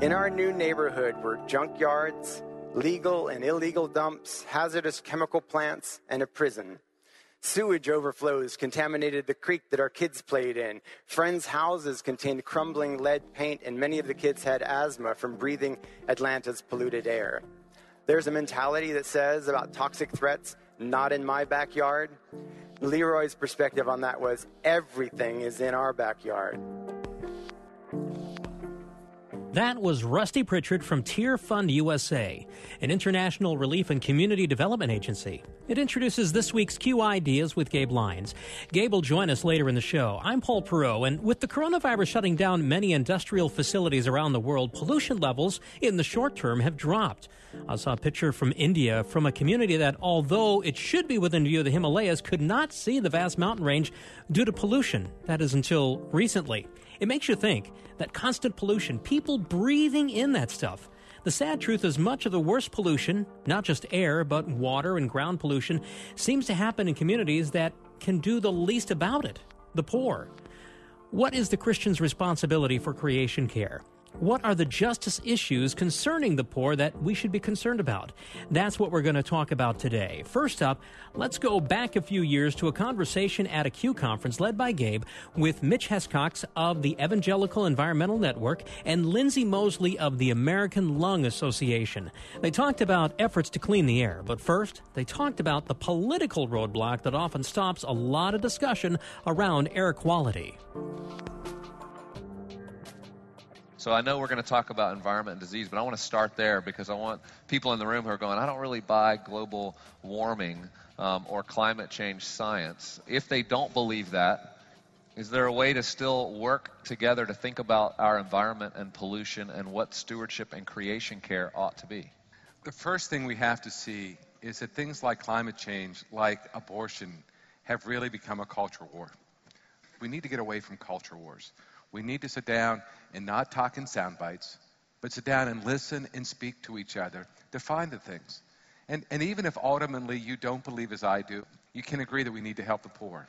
In our new neighborhood were junkyards, legal and illegal dumps, hazardous chemical plants, and a prison. Sewage overflows contaminated the creek that our kids played in. Friends' houses contained crumbling lead paint, and many of the kids had asthma from breathing Atlanta's polluted air. There's a mentality that says about toxic threats, not in my backyard. Leroy's perspective on that was everything is in our backyard. That was Rusty Pritchard from Tearfund USA, an international relief and community development agency. It introduces this week's Q Ideas with Gabe Lyons. Gabe will join us later in the show. I'm Paul Perot, and with the coronavirus shutting down many industrial facilities around the world, pollution levels in the short term have dropped. I saw a picture from India from a community that, although it should be within view of the Himalayas, could not see the vast mountain range due to pollution. That is until recently. It makes you think that constant pollution, people breathing in that stuff. The sad truth is, much of the worst pollution, not just air, but water and ground pollution, seems to happen in communities that can do the least about it the poor. What is the Christian's responsibility for creation care? What are the justice issues concerning the poor that we should be concerned about? That's what we're going to talk about today. First up, let's go back a few years to a conversation at a Q conference led by Gabe with Mitch Hescox of the Evangelical Environmental Network and Lindsay Mosley of the American Lung Association. They talked about efforts to clean the air, but first, they talked about the political roadblock that often stops a lot of discussion around air quality. So I know we're going to talk about environment and disease, but I want to start there because I want people in the room who are going, I don't really buy global warming um, or climate change science. If they don't believe that, is there a way to still work together to think about our environment and pollution and what stewardship and creation care ought to be? The first thing we have to see is that things like climate change, like abortion, have really become a culture war. We need to get away from culture wars. We need to sit down and not talk in sound bites, but sit down and listen and speak to each other, define the things. And, and even if ultimately you don't believe as I do, you can agree that we need to help the poor.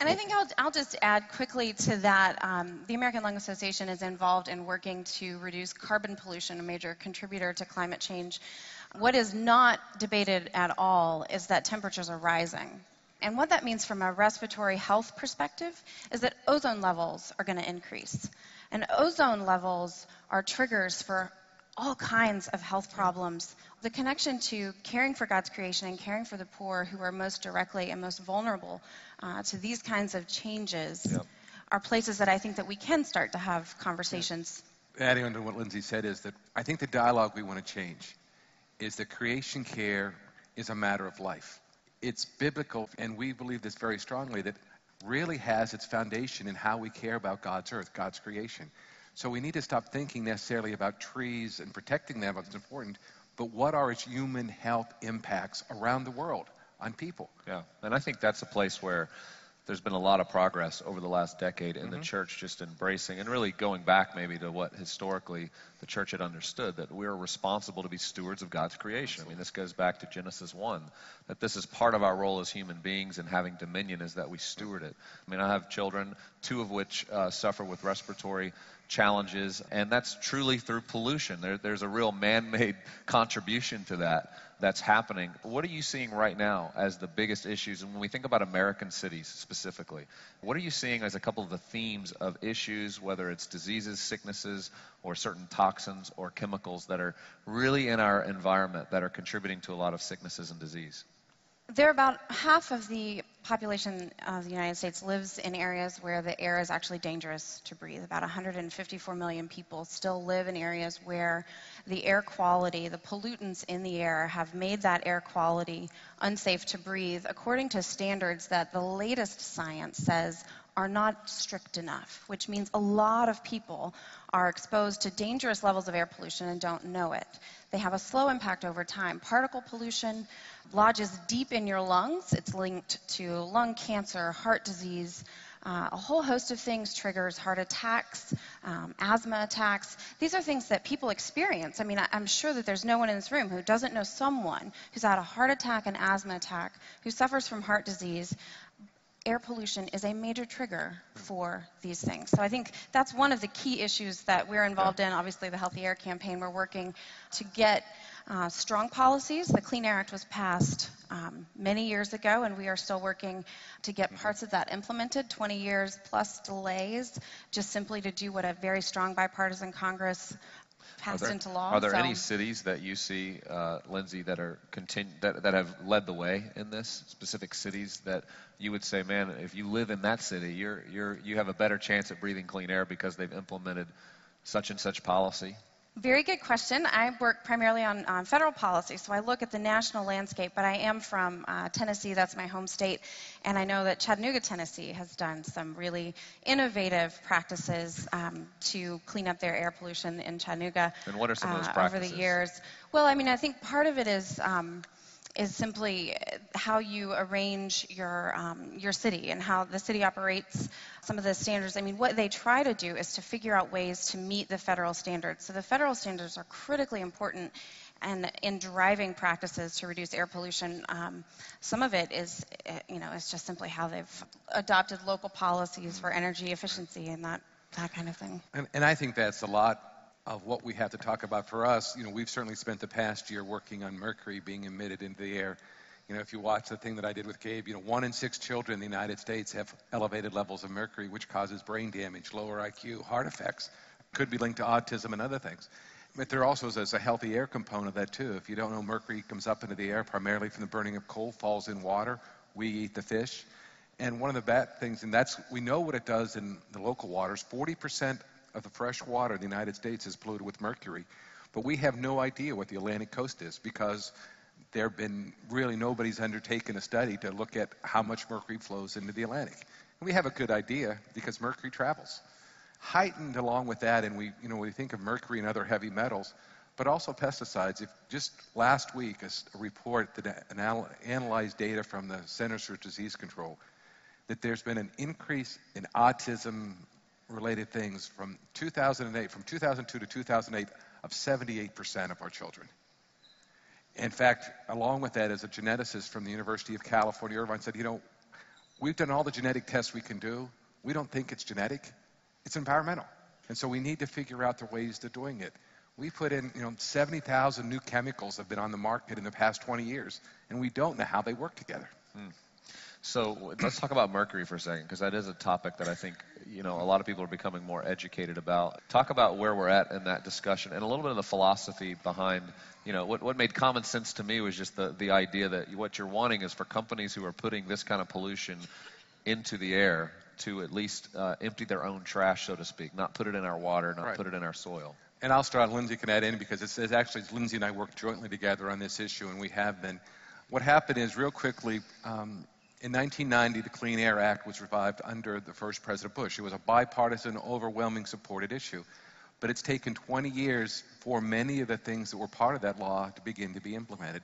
And I think I'll, I'll just add quickly to that um, the American Lung Association is involved in working to reduce carbon pollution, a major contributor to climate change. What is not debated at all is that temperatures are rising. And what that means from a respiratory health perspective is that ozone levels are going to increase. And ozone levels are triggers for all kinds of health problems. The connection to caring for God's creation and caring for the poor who are most directly and most vulnerable uh, to these kinds of changes yep. are places that I think that we can start to have conversations. Adding on to what Lindsay said is that I think the dialogue we want to change is that creation care is a matter of life it's biblical, and we believe this very strongly, that really has its foundation in how we care about God's earth, God's creation. So we need to stop thinking necessarily about trees and protecting them, it's important, but what are its human health impacts around the world on people? Yeah, and I think that's a place where there's been a lot of progress over the last decade in mm-hmm. the church just embracing and really going back maybe to what historically the church had understood that we're responsible to be stewards of God's creation. I mean, this goes back to Genesis 1, that this is part of our role as human beings and having dominion is that we steward it. I mean, I have children, two of which uh, suffer with respiratory challenges, and that's truly through pollution. There, there's a real man made contribution to that that's happening. What are you seeing right now as the biggest issues? And when we think about American cities specifically, what are you seeing as a couple of the themes of issues, whether it's diseases, sicknesses, or certain toxins or chemicals that are really in our environment that are contributing to a lot of sicknesses and disease? There are about half of the population of the United States lives in areas where the air is actually dangerous to breathe. About 154 million people still live in areas where the air quality, the pollutants in the air, have made that air quality unsafe to breathe, according to standards that the latest science says are not strict enough, which means a lot of people are exposed to dangerous levels of air pollution and don't know it. They have a slow impact over time. Particle pollution lodges deep in your lungs. It's linked to lung cancer, heart disease, uh, a whole host of things triggers heart attacks, um, asthma attacks. These are things that people experience. I mean, I, I'm sure that there's no one in this room who doesn't know someone who's had a heart attack, an asthma attack, who suffers from heart disease air pollution is a major trigger for these things. So I think that's one of the key issues that we're involved in. Obviously, the Healthy Air campaign, we're working to get uh, strong policies. The Clean Air Act was passed um, many years ago, and we are still working to get mm-hmm. parts of that implemented. 20 years plus delays, just simply to do what a very strong bipartisan Congress passed there, into law. Are there so. any cities that you see, uh, Lindsay, that are continu- that, that have led the way in this? Specific cities that you would say, man, if you live in that city, you're you're you have a better chance at breathing clean air because they've implemented such and such policy. Very good question. I work primarily on, on, federal policy, so I look at the national landscape, but I am from uh, Tennessee, that's my home state, and I know that Chattanooga, Tennessee has done some really innovative practices um, to clean up their air pollution in Chattanooga. And what are some of those uh, practices? Over the years. Well, I mean, I think part of it is. Um, is simply how you arrange your um, your city and how the city operates some of the standards. I mean, what they try to do is to figure out ways to meet the federal standards. So the federal standards are critically important. And in driving practices to reduce air pollution, um, some of it is, you know, is just simply how they've adopted local policies for energy efficiency and that that kind of thing. And, and I think that's a lot of what we have to talk about for us, you know, we've certainly spent the past year working on mercury being emitted into the air. You know, if you watch the thing that I did with Gabe, you know, one in six children in the United States have elevated levels of mercury, which causes brain damage, lower IQ, heart effects, could be linked to autism and other things. But there also is a healthy air component of that too. If you don't know, mercury comes up into the air primarily from the burning of coal, falls in water. We eat the fish. And one of the bad things, and that's, we know what it does in the local waters. 40% of the fresh water in the United States is polluted with mercury. But we have no idea what the Atlantic coast is because there have been really nobody's undertaken a study to look at how much mercury flows into the Atlantic. And we have a good idea because mercury travels. Heightened along with that, and we, you know, we think of mercury and other heavy metals, but also pesticides. If just last week, a, report that anal- analyzed data from the Centers for Disease Control, that there's been an increase in autism related things from 2008, from 2002 to 2008, of 78% of our children. In fact, along with that, as a geneticist from the University of California, Irvine said, you know, we've done all the genetic tests we can do. We don't think it's genetic. It's environmental. And so we need to figure out the ways to doing it. We put in, you know, 70,000 new chemicals have been on the market in the past 20 years, and we don't know how they work together. Hmm. So let's talk about mercury for a second, because that is a topic that I think you know a lot of people are becoming more educated about. Talk about where we're at in that discussion, and a little bit of the philosophy behind. You know, what what made common sense to me was just the the idea that what you're wanting is for companies who are putting this kind of pollution into the air to at least uh, empty their own trash, so to speak, not put it in our water, not right. put it in our soil. And I'll start. Lindsay can add in because it's, it's actually Lindsay and I work jointly together on this issue, and we have been. What happened is, real quickly, um, in 1990, the Clean Air Act was revived under the first President Bush. It was a bipartisan, overwhelming supported issue. But it's taken 20 years for many of the things that were part of that law to begin to be implemented.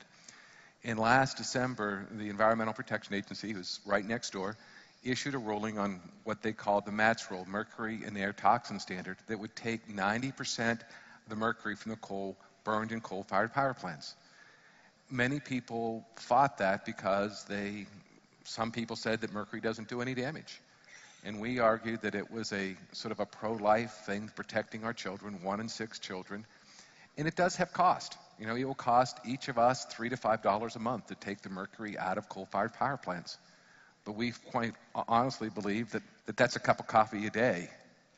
In last December, the Environmental Protection Agency, who's right next door, issued a ruling on what they called the MATS rule, Mercury and Air Toxin Standard, that would take 90% of the mercury from the coal burned in coal fired power plants. Many people fought that because they some people said that mercury doesn't do any damage. And we argued that it was a sort of a pro life thing protecting our children, one in six children. And it does have cost. You know, it will cost each of us three to five dollars a month to take the mercury out of coal fired power plants. But we quite honestly believe that, that that's a cup of coffee a day,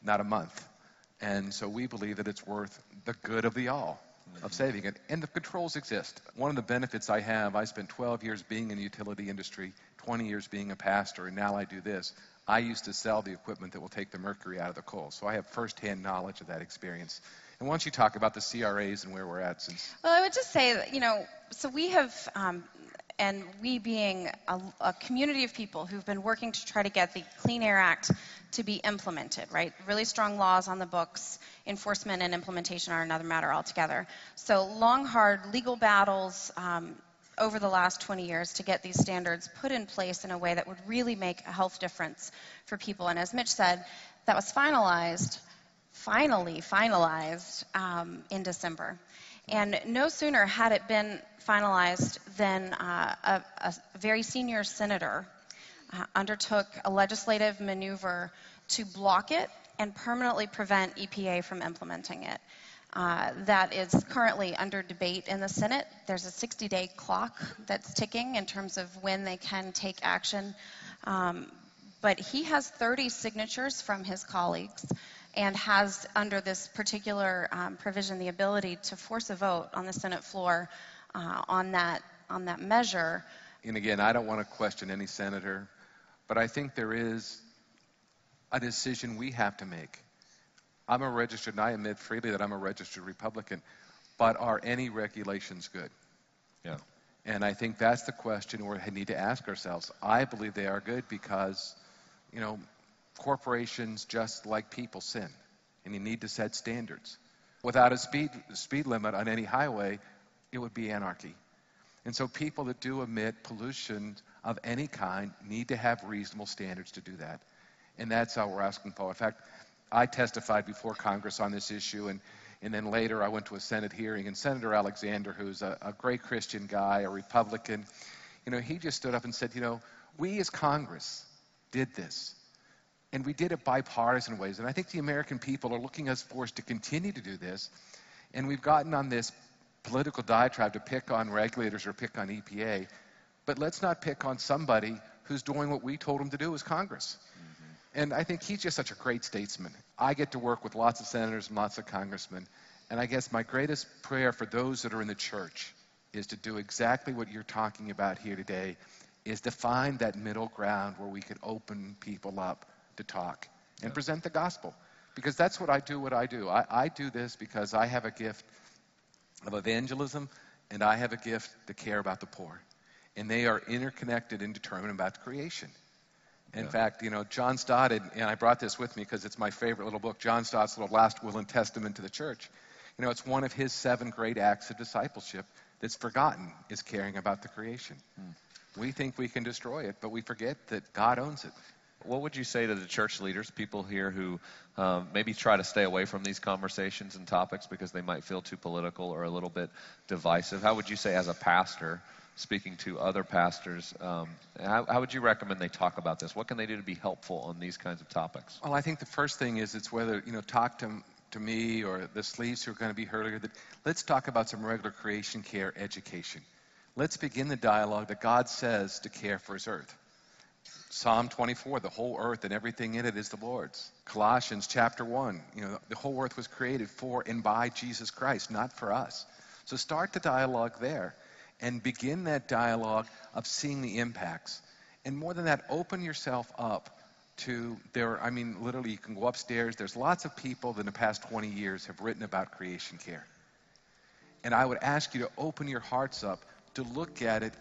not a month. And so we believe that it's worth the good of the all. Of saving it. And the controls exist. One of the benefits I have, I spent 12 years being in the utility industry, 20 years being a pastor, and now I do this. I used to sell the equipment that will take the mercury out of the coal. So I have firsthand knowledge of that experience. And why don't you talk about the CRAs and where we're at since? Well, I would just say that, you know, so we have, um, and we being a, a, community of people who've been working to try to get the Clean Air Act to be implemented, right? Really strong laws on the books, enforcement and implementation are another matter altogether. So long, hard legal battles, um, over the last 20 years to get these standards put in place in a way that would really make a health difference for people. And as Mitch said, that was finalized, finally finalized um, in December. And no sooner had it been finalized than uh, a, a, very senior senator uh, undertook a legislative maneuver to block it and permanently prevent EPA from implementing it. Uh, that is currently under debate in the Senate. There's a 60 day clock that's ticking in terms of when they can take action. Um, but he has 30 signatures from his colleagues and has, under this particular um, provision, the ability to force a vote on the Senate floor uh, on, that, on that measure. And again, I don't want to question any senator, but I think there is a decision we have to make I'm a registered, and I admit freely that I'm a registered Republican, but are any regulations good? Yeah. And I think that's the question we need to ask ourselves. I believe they are good because, you know, corporations, just like people, sin, and you need to set standards. Without a speed speed limit on any highway, it would be anarchy. And so people that do emit pollution of any kind need to have reasonable standards to do that. And that's how we're asking for. In fact, I testified before Congress on this issue, and, and then later I went to a Senate hearing, and Senator Alexander, who's a, a great Christian guy, a Republican, you know, he just stood up and said, you know, we as Congress did this. And we did it bipartisan ways. And I think the American people are looking us for us to continue to do this. And we've gotten on this political diatribe to pick on regulators or pick on EPA. But let's not pick on somebody who's doing what we told them to do as Congress. Mm-hmm. And I think he's just such a great statesman. I get to work with lots of senators and lots of congressmen. And I guess my greatest prayer for those that are in the church is to do exactly what you're talking about here today, is to find that middle ground where we could open people up to talk and present the gospel. Because that's what I do, what I do. I, I do this because I have a gift of evangelism and I have a gift to care about the poor. And they are interconnected and determined about creation. In yeah. fact, you know, John Stott, and I brought this with me because it's my favorite little book, John Stott's little Last Will and Testament to the Church. You know, it's one of his seven great acts of discipleship that's forgotten is caring about the creation. Hmm. We think we can destroy it, but we forget that God owns it. What would you say to the church leaders, people here who um, maybe try to stay away from these conversations and topics because they might feel too political or a little bit divisive? How would you say, as a pastor, speaking to other pastors, um, how, how, would you recommend they talk about this? What can they do to be helpful on these kinds of topics? Well, I think the first thing is it's whether, you know, talk to, to me or the sleeves who are going to be heard. That let's talk about some regular creation care education. Let's begin the dialogue that God says to care for his earth. Psalm 24, the whole earth and everything in it is the Lord's. Colossians chapter 1, you know, the whole earth was created for and by Jesus Christ, not for us. So start the dialogue there and begin that dialogue of seeing the impacts. And more than that, open yourself up to there. I mean, literally, you can go upstairs. There's lots of people that in the past 20 years have written about creation care. And I would ask you to open your hearts up to look at it.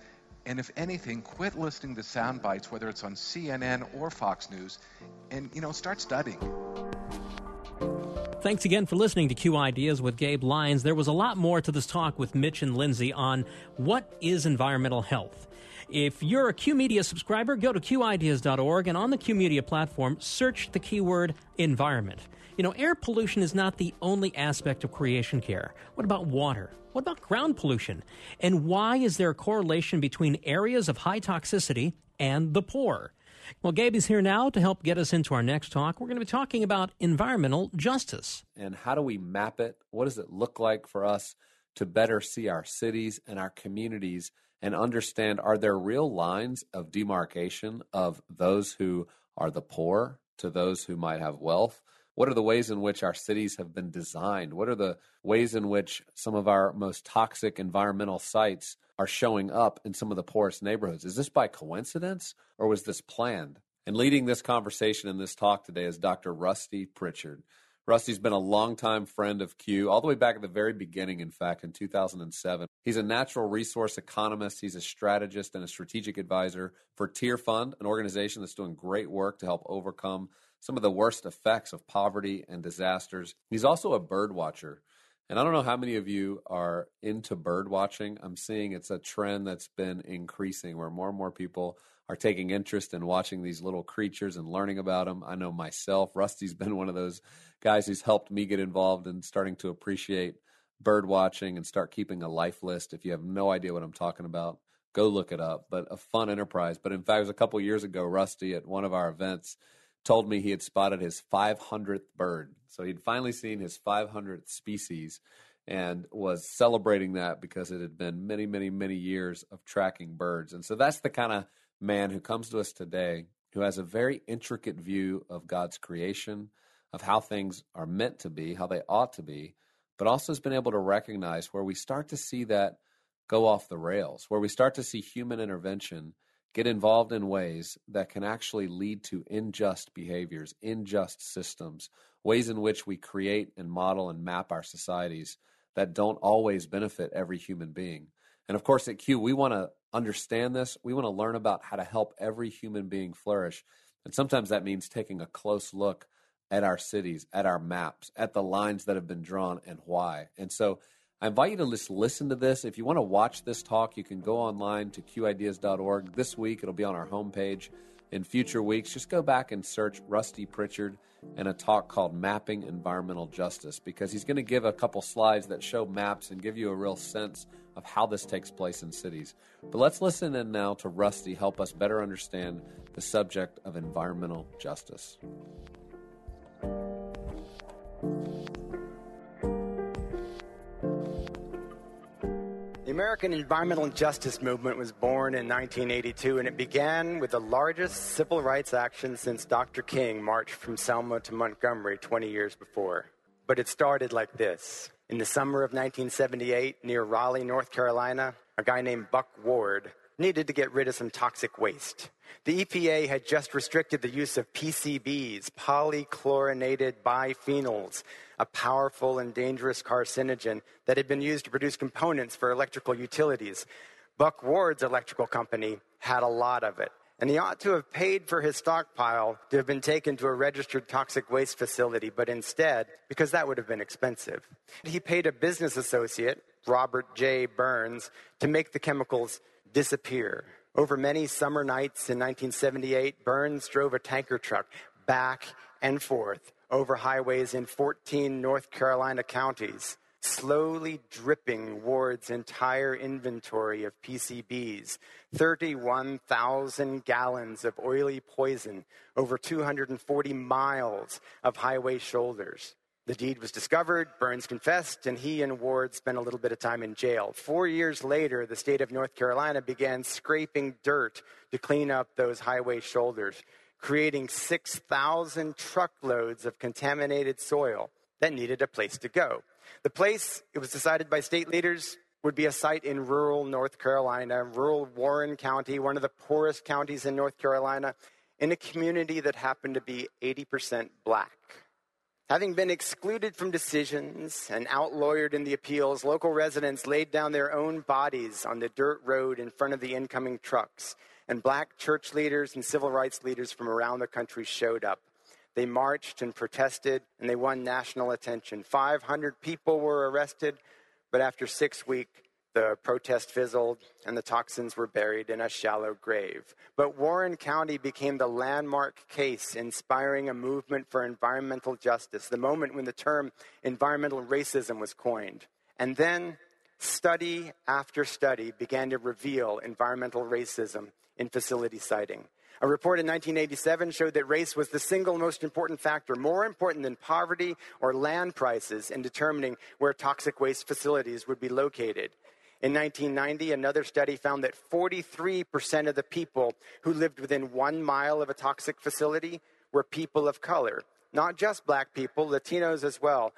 And if anything, quit listening to sound bites, whether it's on CNN or Fox News, and you know, start studying. Thanks again for listening to Q Ideas with Gabe Lyons. There was a lot more to this talk with Mitch and Lindsay on what is environmental health. If you're a Q Media subscriber, go to QIdeas.org and on the Q Media platform, search the keyword environment. You know, air pollution is not the only aspect of creation care. What about water? What about ground pollution? And why is there a correlation between areas of high toxicity and the poor? Well, Gabe is here now to help get us into our next talk. We're going to be talking about environmental justice. And how do we map it? What does it look like for us to better see our cities and our communities and understand are there real lines of demarcation of those who are the poor to those who might have wealth? What are the ways in which our cities have been designed? What are the ways in which some of our most toxic environmental sites are showing up in some of the poorest neighborhoods? Is this by coincidence or was this planned? And leading this conversation in this talk today is Dr. Rusty Pritchard. Rusty's been a longtime friend of Q, all the way back at the very beginning, in fact, in 2007. He's a natural resource economist, he's a strategist and a strategic advisor for Tearfund, an organization that's doing great work to help overcome some of the worst effects of poverty and disasters. He's also a bird watcher. And I don't know how many of you are into bird watching. I'm seeing it's a trend that's been increasing where more and more people are taking interest in watching these little creatures and learning about them. I know myself, Rusty's been one of those guys who's helped me get involved in starting to appreciate bird watching and start keeping a life list. If you have no idea what I'm talking about, go look it up. But a fun enterprise. But in fact, it was a couple years ago, Rusty at one of our events told me he had spotted his 500th bird. So he'd finally seen his 500th species and was celebrating that because it had been many, many, many years of tracking birds. And so that's the kind of man who comes to us today who has a very intricate view of God's creation, of how things are meant to be, how they ought to be, but also has been able to recognize where we start to see that go off the rails, where we start to see human intervention get involved in ways that can actually lead to unjust behaviors, unjust systems, ways in which we create and model and map our societies that don't always benefit every human being. And of course, at Q, we want to understand this. We want to learn about how to help every human being flourish. And sometimes that means taking a close look at our cities, at our maps, at the lines that have been drawn and why. And so I invite you to just listen to this. If you want to watch this talk, you can go online to qideas.org. This week, it'll be on our homepage. In future weeks, just go back and search Rusty Pritchard and a talk called Mapping Environmental Justice because he's going to give a couple slides that show maps and give you a real sense of how this takes place in cities. But let's listen in now to Rusty help us better understand the subject of environmental justice. American environmental justice movement was born in 1982, and it began with the largest civil rights action since Dr. King marched from Selma to Montgomery 20 years before. But it started like this. In the summer of 1978, near Raleigh, North Carolina, a guy named Buck Ward needed to get rid of some toxic waste. The EPA had just restricted the use of PCBs, polychlorinated biphenyls, a powerful and dangerous carcinogen that had been used to produce components for electrical utilities. Buck Ward's electrical company had a lot of it. And he ought to have paid for his stockpile to have been taken to a registered toxic waste facility, but instead, because that would have been expensive, he paid a business associate, Robert J. Burns, to make the chemicals disappear. Over many summer nights in 1978, Burns drove a tanker truck back and forth over highways in 14 North Carolina counties, slowly dripping Ward's entire inventory of PCBs 31,000 gallons of oily poison over 240 miles of highway shoulders. The deed was discovered, Burns confessed, and he and Ward spent a little bit of time in jail. Four years later, the state of North Carolina began scraping dirt to clean up those highway shoulders, creating 6,000 truckloads of contaminated soil that needed a place to go. The place, it was decided by state leaders, would be a site in rural North Carolina, rural Warren County, one of the poorest counties in North Carolina, in a community that happened to be 80% black. Having been excluded from decisions and outlawed in the appeals, local residents laid down their own bodies on the dirt road in front of the incoming trucks, and black church leaders and civil rights leaders from around the country showed up. They marched and protested, and they won national attention. 500 people were arrested, but after six weeks, the protest fizzled and the toxins were buried in a shallow grave. But Warren County became the landmark case, inspiring a movement for environmental justice, the moment when the term environmental racism was coined. And then study after study began to reveal environmental racism in facility siting. A report in 1987 showed that race was the single most important factor, more important than poverty or land prices, in determining where toxic waste facilities would be located. In 1990, another study found that 43% of the people who lived within one mile of a toxic facility were people of color. not just black people, Latinos as well,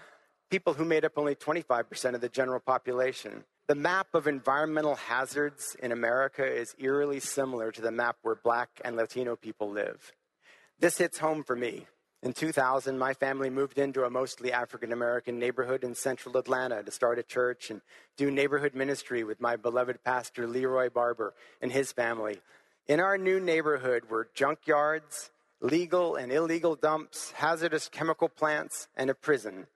people who made up only 25% of the general population. The map of environmental hazards in America is eerily similar to the map where black and Latino people live. This hits home for me. In 2000, my family moved into a mostly African American neighborhood in central Atlanta to start a church and do neighborhood ministry with my beloved pastor Leroy Barber and his family. In our new neighborhood were junkyards, legal and illegal dumps, hazardous chemical plants, and a prison.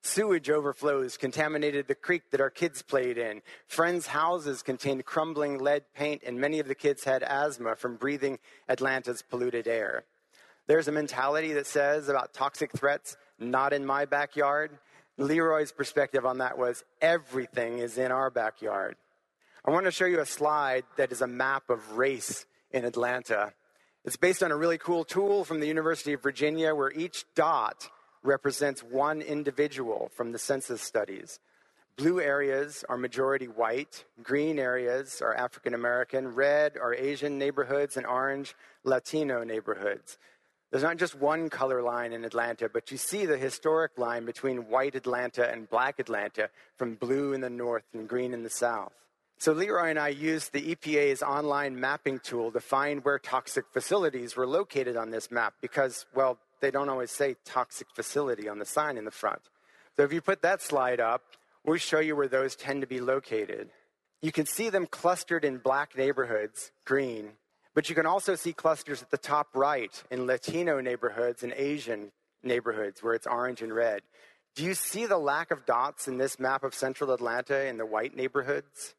Sewage overflows contaminated the creek that our kids played in. Friends' houses contained crumbling lead paint, and many of the kids had asthma from breathing Atlanta's polluted air. There's a mentality that says about toxic threats, not in my backyard. Leroy's perspective on that was everything is in our backyard. I want to show you a slide that is a map of race in Atlanta. It's based on a really cool tool from the University of Virginia where each dot represents one individual from the census studies. Blue areas are majority white, green areas are African American, red are Asian neighborhoods, and orange Latino neighborhoods. There's not just one color line in Atlanta, but you see the historic line between white Atlanta and black Atlanta from blue in the north and green in the south. So Leroy and I used the EPA's online mapping tool to find where toxic facilities were located on this map because, well, they don't always say toxic facility on the sign in the front. So if you put that slide up, we'll show you where those tend to be located. You can see them clustered in black neighborhoods, green, but you can also see clusters at the top right in Latino neighborhoods and Asian neighborhoods where it's orange and red. Do you see the lack of dots in this map of central Atlanta in the white neighborhoods,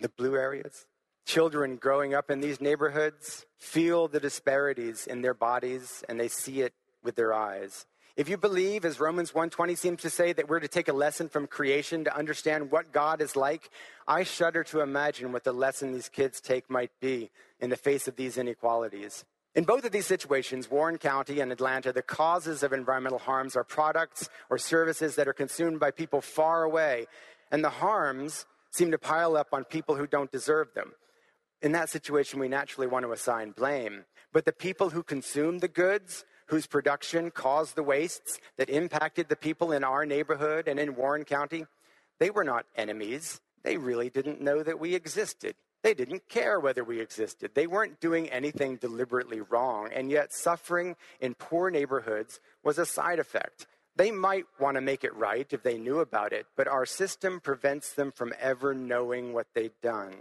the blue areas? Children growing up in these neighborhoods feel the disparities in their bodies and they see it with their eyes. If you believe, as Romans 1:20 seems to say, that we're to take a lesson from creation to understand what God is like, I shudder to imagine what the lesson these kids take might be in the face of these inequalities. In both of these situations, Warren County and Atlanta, the causes of environmental harms are products or services that are consumed by people far away, and the harms seem to pile up on people who don't deserve them. In that situation, we naturally want to assign blame. But the people who consume the goods whose production caused the wastes that impacted the people in our neighborhood and in Warren County, they were not enemies. They really didn't know that we existed. They didn't care whether we existed. They weren't doing anything deliberately wrong, and yet suffering in poor neighborhoods was a side effect. They might want to make it right if they knew about it, but our system prevents them from ever knowing what they've done.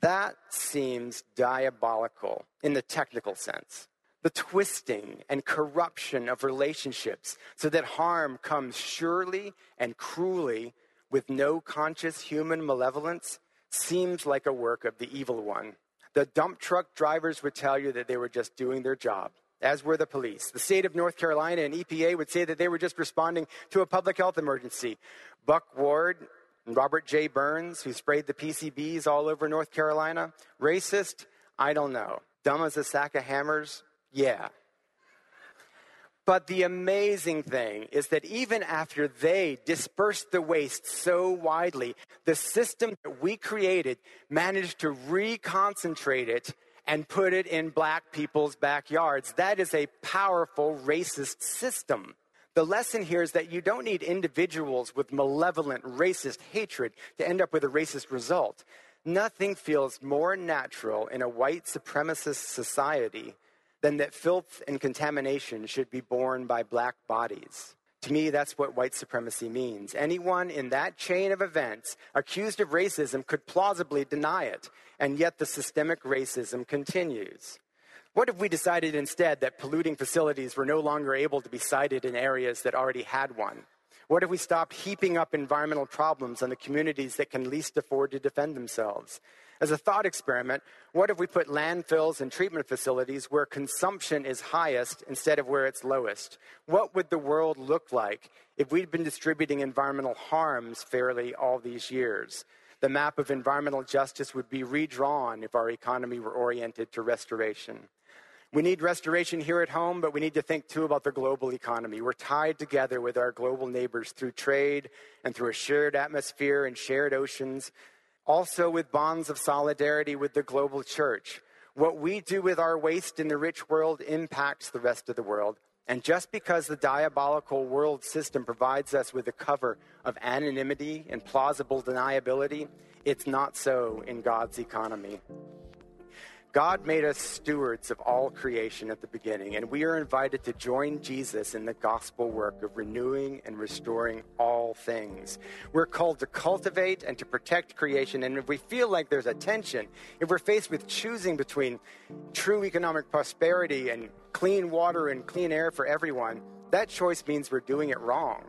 That seems diabolical in the technical sense the twisting and corruption of relationships so that harm comes surely and cruelly with no conscious human malevolence seems like a work of the evil one. The dump truck drivers would tell you that they were just doing their job, as were the police. The state of North Carolina and EPA would say that they were just responding to a public health emergency. Buck Ward and Robert J. Burns, who sprayed the PCBs all over North Carolina, racist? I don't know. Dumb as a sack of hammers? Yeah. But the amazing thing is that even after they dispersed the waste so widely, the system that we created managed to reconcentrate it and put it in black people's backyards. That is a powerful racist system. The lesson here is that you don't need individuals with malevolent racist hatred to end up with a racist result. Nothing feels more natural in a white supremacist society then that filth and contamination should be borne by black bodies. To me, that's what white supremacy means. Anyone in that chain of events accused of racism could plausibly deny it, and yet the systemic racism continues. What if we decided instead that polluting facilities were no longer able to be sited in areas that already had one? What if we stopped heaping up environmental problems on the communities that can least afford to defend themselves? As a thought experiment, what if we put landfills and treatment facilities where consumption is highest instead of where it's lowest? What would the world look like if we'd been distributing environmental harms fairly all these years? The map of environmental justice would be redrawn if our economy were oriented to restoration. We need restoration here at home, but we need to think too about the global economy. We're tied together with our global neighbors through trade and through a shared atmosphere and shared oceans also with bonds of solidarity with the global church. What we do with our waste in the rich world impacts the rest of the world. And just because the diabolical world system provides us with a cover of anonymity and plausible deniability, it's not so in God's economy. God made us stewards of all creation at the beginning, and we are invited to join Jesus in the gospel work of renewing and restoring all things. We're called to cultivate and to protect creation, and if we feel like there's a tension, if we're faced with choosing between true economic prosperity and clean water and clean air for everyone, that choice means we're doing it wrong.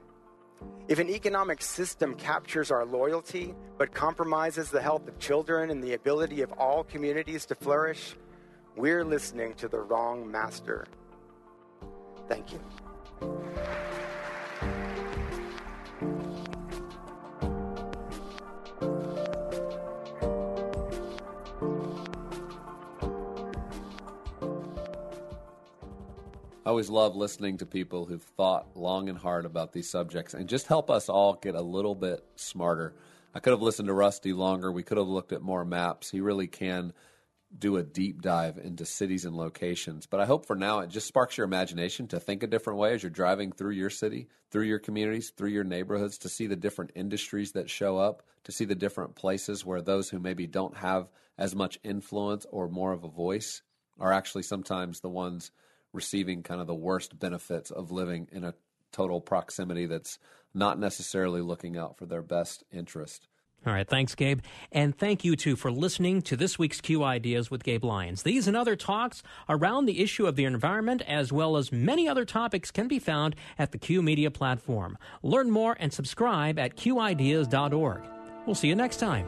If an economic system captures our loyalty but compromises the health of children and the ability of all communities to flourish, we're listening to the wrong master. Thank you. I always love listening to people who've thought long and hard about these subjects and just help us all get a little bit smarter. I could have listened to Rusty longer. We could have looked at more maps. He really can do a deep dive into cities and locations. But I hope for now it just sparks your imagination to think a different way as you're driving through your city, through your communities, through your neighborhoods, to see the different industries that show up, to see the different places where those who maybe don't have as much influence or more of a voice are actually sometimes the ones receiving kind of the worst benefits of living in a total proximity that's not necessarily looking out for their best interest. All right, thanks, Gabe. And thank you, too, for listening to this week's Q Ideas with Gabe Lyons. These and other talks around the issue of the environment, as well as many other topics, can be found at the Q Media platform. Learn more and subscribe at qideas.org. We'll see you next time.